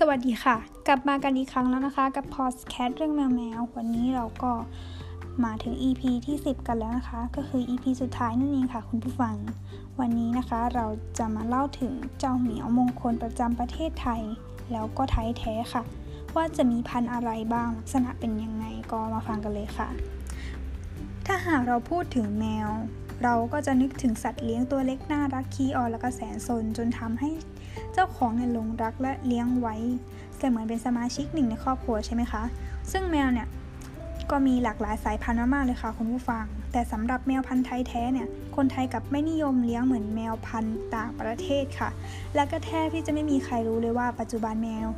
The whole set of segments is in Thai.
สวัสดีค่ะ กลับมากันอีกครั้งแล้วนะคะ กับพอสแคทเรื่องแมวแมว วันนี้เราก็มาถึง EP ที่ 10 กันแล้วนะคะ ก็คือ EP สุดท้ายนั่นเองค่ะ คุณผู้ฟัง วันนี้นะคะเราจะมาเล่าถึงเจ้าเหมียวมงคลประจำประเทศไทย แล้วก็ไทยแท้ค่ะ ว่าจะมีพันธุ์อะไรบ้างลักษณะเป็นยังไงก็มาฟังกันเลยค่ะ ถ้าหากเราพูดถึงแมว เราก็จะนึกถึงสัตว์เลี้ยงตัวเล็กน่ารักขี้อ่อนแล้วก็แสนสนจนทำให้ เจ้าของเนี่ยหลงรักและเลี้ยงไว้เสมือนเป็นสมาชิกหนึ่งในครอบครัวใช่ไหมคะ ซึ่งแมวเนี่ยก็มีหลากหลายสายพันธุ์มากๆเลยค่ะคุณผู้ฟัง แต่สำหรับแมวพันธุ์ไทยแท้เนี่ย คนไทยกับไม่นิยมเลี้ยงเหมือนแมวพันธุ์ต่างประเทศค่ะ และก็แทบที่จะไม่มีใครรู้เลยว่าปัจจุบันแมว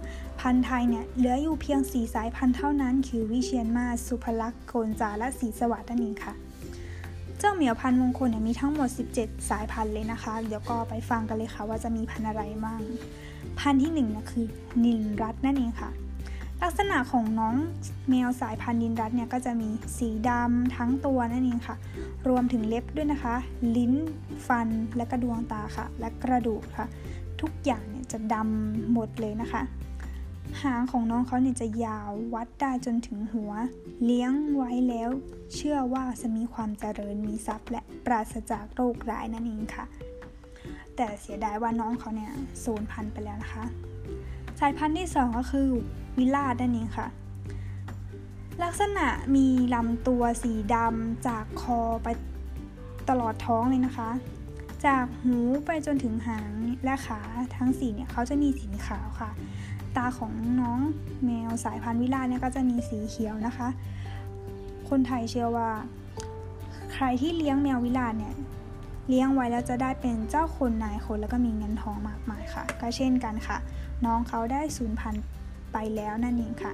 พันธุ์ไทยเนี่ยเหลืออยู่เพียงสีสายพันธุ์เท่านั้น คือวิเชียนมาสุภลักษณ์โกนจาและสีสวัสดิ์นั่นเองค่ะ เจ้าเหมียวพันธุ์มงคลเนี่ยมีทั้งหมด 17 สายพันธุ์เลยนะคะ เดี๋ยวก็ไปฟังกันเลยค่ะว่าจะมีพันธุ์อะไรบ้าง พันธุ์ที่1นะคือนิลรัตนั่นเองค่ะ ลักษณะของน้องแมวสายพันธุ์นิลรัตเนี่ยก็จะมีสีดำทั้งตัวนั่นเองค่ะ รวมถึงเล็บด้วยนะคะ ลิ้น ฟัน และกระดวงตาค่ะ และกระดูกค่ะ ทุกอย่างเนี่ยจะดำหมดเลยนะคะ หางของน้องเขาเนี่ยจะยาววัดได้จนถึงหัว เลี้ยงไว้แล้ว เชื่อว่าจะมีความเจริญมีทรัพย์ และปราศจากโรคร้ายนั่นเองค่ะ แต่เสียดายว่าน้องเขาเนี่ยสูญพันธุ์ไปแล้วนะคะ สายพันธุ์ที่ 2 ก็คือวิลาดนั่นเองค่ะ ลักษณะมีลำตัวสีดำจากคอไปตลอดท้องเลยนะคะ จากหูไปจนถึงหางและขาทั้งสี่เนี่ยเขาจะมีสีขาวค่ะ ตาของน้องแมวสายพันธุ์วิลาเนี่ยก็จะมีสีเขียวนะคะ คนไทยเชื่อว่า ใครที่เลี้ยงแมววิลาเนี่ยเลี้ยงไว้แล้วจะได้เป็นเจ้าคนนายคนแล้วก็มีเงินทองมากมายค่ะ ก็เช่นกันค่ะ น้องเขาได้สูญพันธุ์ไปแล้วนั่นเองค่ะ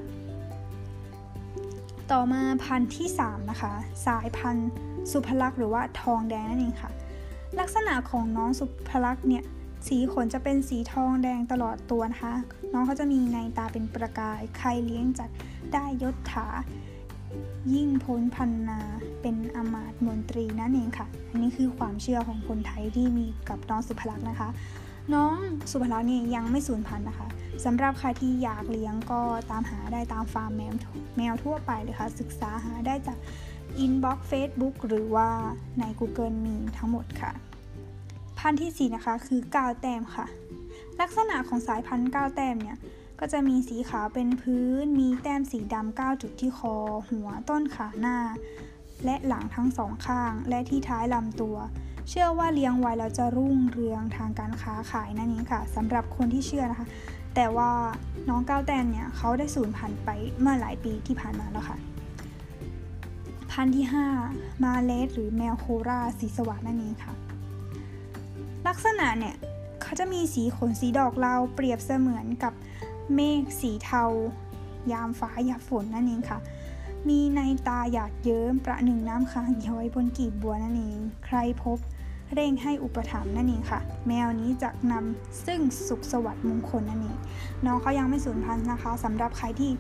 ต่อมาพันธุ์ที่ 3 นะคะ สายพันธุ์สุภลักษ์หรือว่าทองแดงนั่นเองค่ะ ลักษณะของน้องสุภลักษ์เนี่ย สีขนจะเป็นสีทองแดงตลอดตัวนะคะ น้องเขาจะมีนัยน์ตาเป็นประกาย ใครเลี้ยงจะได้ยศถา ยิ่งพ้นพรรณนา เป็นอำมาตย์มนตรีนั่นเองค่ะ อันนี้คือความเชื่อของคนไทยที่มีกับน้องสุภลักษณ์นะคะ น้องสุภลักษณ์เนี่ยยังไม่สูญพันธุ์นะคะสำหรับใครที่อยากเลี้ยงก็ตามหาได้ตามฟาร์มแมวแมวทั่วไปเลยค่ะ ศึกษาหาได้จาก inbox Facebook หรือว่าใน Google มีทั้งหมดค่ะ พันธุ์ที่ 4 นะคะคือก้าวแต้มค่ะ ลักษณะของสายพันธุ์ก้าวแต้มเนี่ยก็จะมีสีขาวเป็นพื้น มีแต้มสีดำ9จุดที่คอ หัวต้นขาหน้า และหลังทั้งสองข้าง และที่ท้ายลำตัว เชื่อว่าเลี้ยงไว้แล้วจะรุ่งเรืองทางการค้าขายนั่นเองค่ะสำหรับคนที่เชื่อนะคะ แต่ว่าน้องก้าวแต้มเนี่ยเขาได้สูญพันธุ์ไปเมื่อหลายปีที่ผ่านมาแล้วค่ะ พันธุ์ที่ 5 มาเลสหรือแมวโคราสีสวัสดนั่นเองค่ะ ลักษณะเนี่ยเขาจะมีสีขนสีดอกเลาเปรียบเสมือนกับเมฆสีเทา ยามฟ้าหยาฝนนั่นเองค่ะ มีในตาหยาดเยิ้มประหนึ่งน้ำค้างย้อยบนกีบบัวนั่นเอง ใครพบเร่งให้อุปถัมภ์นั่นเองค่ะ แมวนี้จะนำซึ่งสุขสวัสดิ์มงคลนั่นเองน้องเขายังไม่สูญพันธุ์นะคะสำหรับใครที่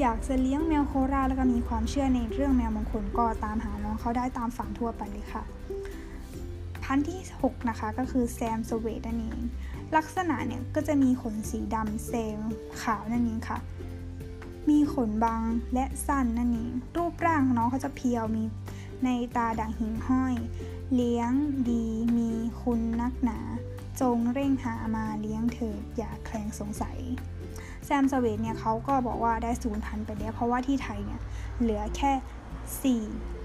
อยากจะเลี้ยงแมวโคราแล้วก็มีความเชื่อในเรื่องแมวมงคลก็ตามหาน้องเขาได้ตามฝั่งทั่วไปเลยค่ะ พันที่ 6 นะคะ ก็คือแซมสเวตนั่นเอง ลักษณะเนี่ยก็จะมีขนสีดำเซมขาวนั่นเองค่ะ มีขนบางและสั้นนั่นเอง รูปร่างน้องเขาจะเพียวมีในตาด่างหิ่งห้อย เลี้ยงดีมีคุณนักหนา จงเร่งหามาเลี้ยงเถิดอย่าแคลงสงสัย แซมสเวตเนี่ยเขาก็บอกว่าได้สูญพันธุ์ไปแล้ว เพราะว่าที่ไทยเนี่ยเหลือแค่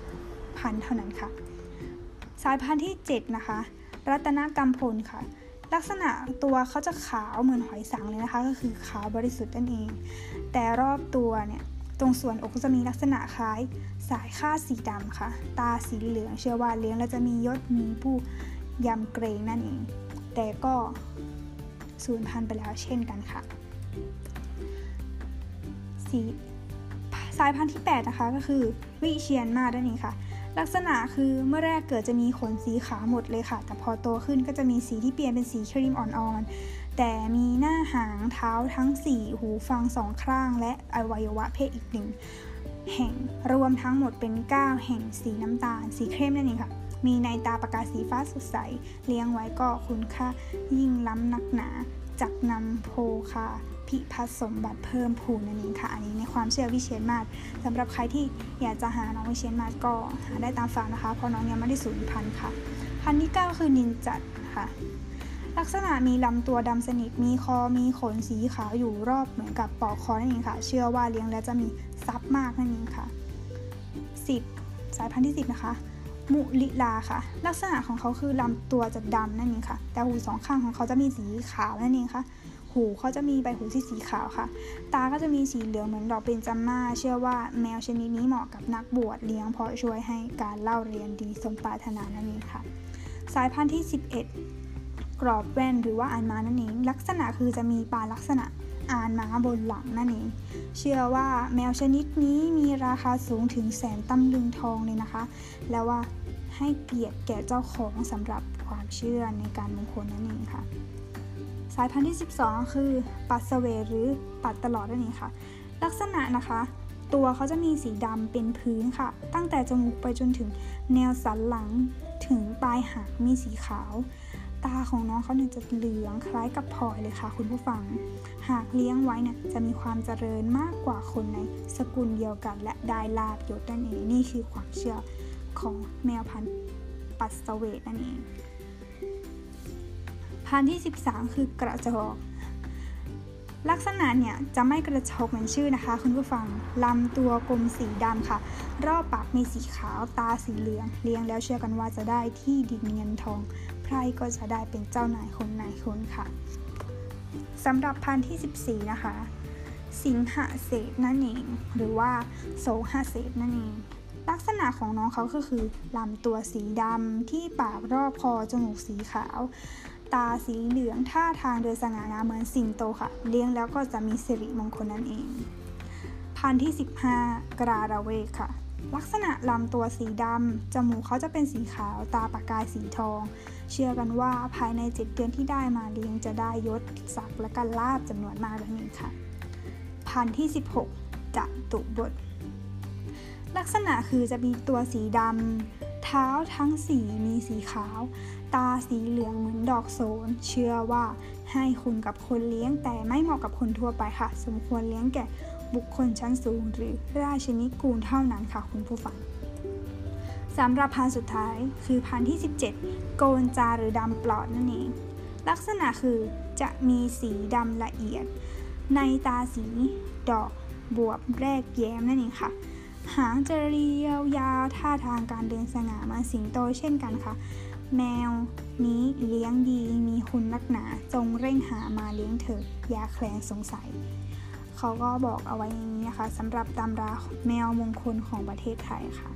4พันเท่านั้นค่ะ สายพันธุ์ที่ 7 นะคะ รัตนกรรมพลค่ะ ลักษณะตัวเขาจะขาวเหมือนหอยสังเลยนะคะ ก็คือขาวบริสุทธิ์นั่นเอง แต่รอบตัวเนี่ยตรงส่วนอกจะมีลักษณะคล้ายสายค่าสีดำค่ะ ตาสีเหลืองเชื่อว่าเลี้ยงแล้วจะมียศมีผู้ยำเกรงนั่นเอง แต่ก็สูญพันธุ์ไปแล้วเช่นกันค่ะสีสายพันธุ์ที่ 8 นะคะก็คือวิเชียนมานั่นเองค่ะ ลักษณะคือเมื่อแรกเกิดจะมีขนสีขาวหมดเลยค่ะ แต่พอโตขึ้นก็จะมีสีที่เปลี่ยนเป็นสีครีมอ่อนๆ แต่มีหน้าหางเท้าทั้ง 4 หูฟังสองข้าง และอวัยวะเพศอีกหนึ่งแห่งรวมทั้งหมดเป็น 9 แห่งสีน้ำตาล สีเข้มนั่นเองค่ะ มีในตาปากกาสีฟ้าสดใส เลี้ยงไว้ก็คุณค่ายิ่งล้ำนักหนาจากนำโพคา พิพัฒสมบัติเพิ่มพูนนั่นเองค่ะ อันนี้ในความเชื่อวิเชียนมาศสำหรับใครที่อยากจะหาน้องวิเชียนมาศก็หาได้ตามฝันนะคะ เพราะน้องยังไม่ได้สูญพันธุ์ค่ะ พันธุ์ที่ 9 คือนินจัดค่ะลักษณะมีลำตัวดำสนิท มีคอ มีขนสีขาวอยู่รอบเหมือนกับปอกคอนั่นเองค่ะ เชื่อว่าเลี้ยงแล้วจะมีซับมากนั่นเองค่ะ 10 สายพันธุ์ที่ 10 นะคะ มุลิลาค่ะ ลักษณะของเขาคือลำตัวจะดำนั่นเองค่ะ แต่หูสองข้างของเขาจะมีสีขาวนั่นเองค่ะ หูเขาจะมีใบหูที่สีขาวค่ะ ตาก็จะมีสีเหลืองเหมือนดอกเบญจมาศเชื่อว่าแมวชนิดนี้เหมาะกับนักบวชเลี้ยงเพราะช่วยให้การเล่าเรียนดีสมปรารถนานั่นเองค่ะ สายพันธุ์ที่ 11 กรอบแว่นหรือว่าอ่านม้านั่นเอง ลักษณะคือจะมีปลาลักษณะอ่านม้าบนหลังนั่นเอง เชื่อว่าแมวชนิดนี้มีราคาสูงถึงแสนตำลึงทองเลยนะคะ แล้วว่าให้เกียรติแก่เจ้าของสำหรับความเชื่อในการมงคลนั่นเองค่ะ สายพันธุ์ที่ 12 คือปัสเวหรือปัดตลอดนั่นเองค่ะ ลักษณะนะคะ ตัวเขาจะมีสีดำเป็นพื้นค่ะ ตั้งแต่จมูกไปจนถึงแนวสันหลังถึงปลายหางมีสีขาว ตาของน้องเขาเนี่ยจะเหลืองคล้ายกับพลอยเลยค่ะ คุณผู้ฟัง หากเลี้ยงไว้เนี่ยจะมีความเจริญมากกว่าคนในสกุลเดียวกัน และได้ลาบยศนั่นเองนี่คือความเชื่อของแมวพันธุ์ปัสเวตนั่นเอง พันธุ์ที่ 13 คือกระจอก ลักษณะเนี่ยจะไม่กระชอกเหมือนชื่อนะคะ คุณผู้ฟังลำตัวกลมสีดำค่ะ รอบปากมีสีขาวตาสีเหลือง เลี้ยงแล้วเชื่อกันว่าจะได้ที่ดินเงินทองไพร่ก็จะได้เป็นเจ้านายคนนายคนค่ะสำหรับพันธุ์ที่ 14 นะคะ สิงหเศษนั่นเอง หรือว่าโสหเศษนั่นเองลักษณะของน้องเขาก็คือลำตัวสีดำที่ปากรอบคอจมูกสีขาว ตาสีเหลืองท่าทางเดินสง่างามเหมือนสิงโตค่ะ เลี้ยงแล้วก็จะมีสิริมงคลนั่นเอง พันธุ์ที่ 15 กราระเวกค่ะ ลักษณะลำตัวสีดำ จมูกเขาจะเป็นสีขาว ตาปากกายสีทอง เชื่อกันว่าภายใน 7 เดือนที่ได้มาเลี้ยงจะได้ยศศักดิ์และกันลาบจำนวนมากนั่นเองค่ะ พันธุ์ที่ 16จะตุบทลักษณะคือจะมีตัวสีดำเท้าทั้งสีมีสีขาว ตาสีเหลืองเหมือนดอกโสน เชื่อว่าให้คุณกับคนเลี้ยงแต่ไม่เหมาะกับคนทั่วไปค่ะ สมควรเลี้ยงแก่บุคคลชั้นสูง หรือราชนิกูลเท่านั้นค่ะคุณผู้ฟังสำหรับพันธุ์สุดท้ายคือพันธุ์ที่ 17 โกนจาหรือดำปลอดนั่นเอง ลักษณะคือจะมีสีดำละเอียด ในตาสีดอกบวบแรกแย้มนั่นเองค่ะ หางจะเรียวยาวท่าทางการเดินสง่ามาสิงโตเช่นกันค่ะ แมว นี้เลี้ยงดีมีคุณนักหนา จงเร่งหามาเลี้ยงเถิดอย่าแคลงสงสัย เขาก็บอกเอาไว้อย่างนี้นะคะสำหรับตำราแมวมงคลของประเทศไทยค่ะ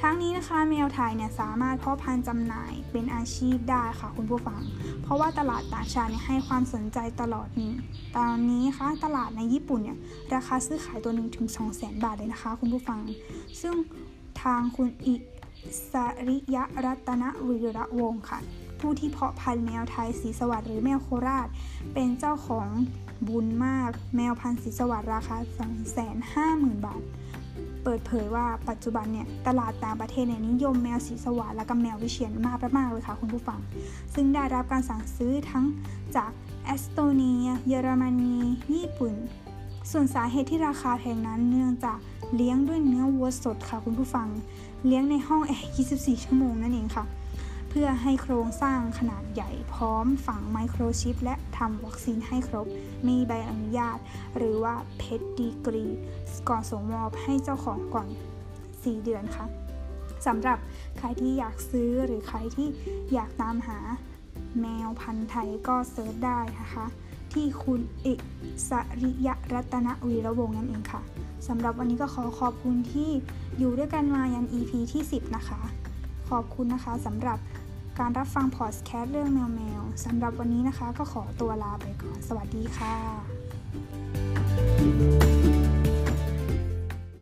ทั้งนี้นะคะแมวไทยเนี่ยสามารถเพาะพันธุ์จำหน่ายเป็นอาชีพได้ค่ะคุณผู้ฟัง เพราะว่าตลาดต่างชาติเนี่ยให้ความสนใจตลอดนี้ ตอนนี้นะคะตลาดในญี่ปุ่นเนี่ยราคาซื้อขายตัวหนึ่งถึง2 0 0 0 0 0 บาทเลยนะคะ คุณผู้ฟัง ซึ่งทางคุณอิ สริยรัตนวีระวงศ์ค่ะ ผู้ที่เพาะพันธุ์แมวไทยสีสวัสดิ์หรือแมวโคราช เป็นเจ้าของบุญมากแมวพันธุ์สีสวัสดิ์ราคา 250,000 บาท เปิดเผยว่าปัจจุบันเนี่ย ตลาดต่างประเทศเนี่ยนิยมแมวสีสวัสดิ์และก็แมววิเชียนมากมากเลยค่ะคุณผู้ฟัง ซึ่งได้รับการสั่งซื้อทั้งจากเอสโตเนีย เยอรมนี ญี่ปุ่น ส่วนสาเหตุที่ราคาแพงนั้นเนื่องจากเลี้ยงด้วยเนื้อวัวสดค่ะคุณผู้ฟัง เลี้ยงในห้องแอร์ 24 ชั่วโมงนั่นเองค่ะ เพื่อให้โครงสร้างขนาดใหญ่พร้อมฝังไมโครชิป และทำวัคซีนให้ครบ มีใบอนุญาต หรือว่าเพชดีกรี ก่อนส่งมอบให้เจ้าของก่อน 4 เดือนค่ะสำหรับใครที่อยากซื้อหรือใครที่อยากตามหาแมวพันธุ์ไทยก็เซิร์ชได้นะคะ ที่คุณเอิสริยรัตนวีระวงศ์นั่นเองค่ะ สำหรับวันนี้ก็ขอขอบคุณที่อยู่ด้วยกันมายัน EP ที่ 10 นะคะ ขอบคุณนะคะสำหรับการรับฟังพอดแคสต์เรื่องแมวแมวสำหรับวันนี้นะคะ ก็ขอตัวลาไปก่อน สวัสดีค่ะ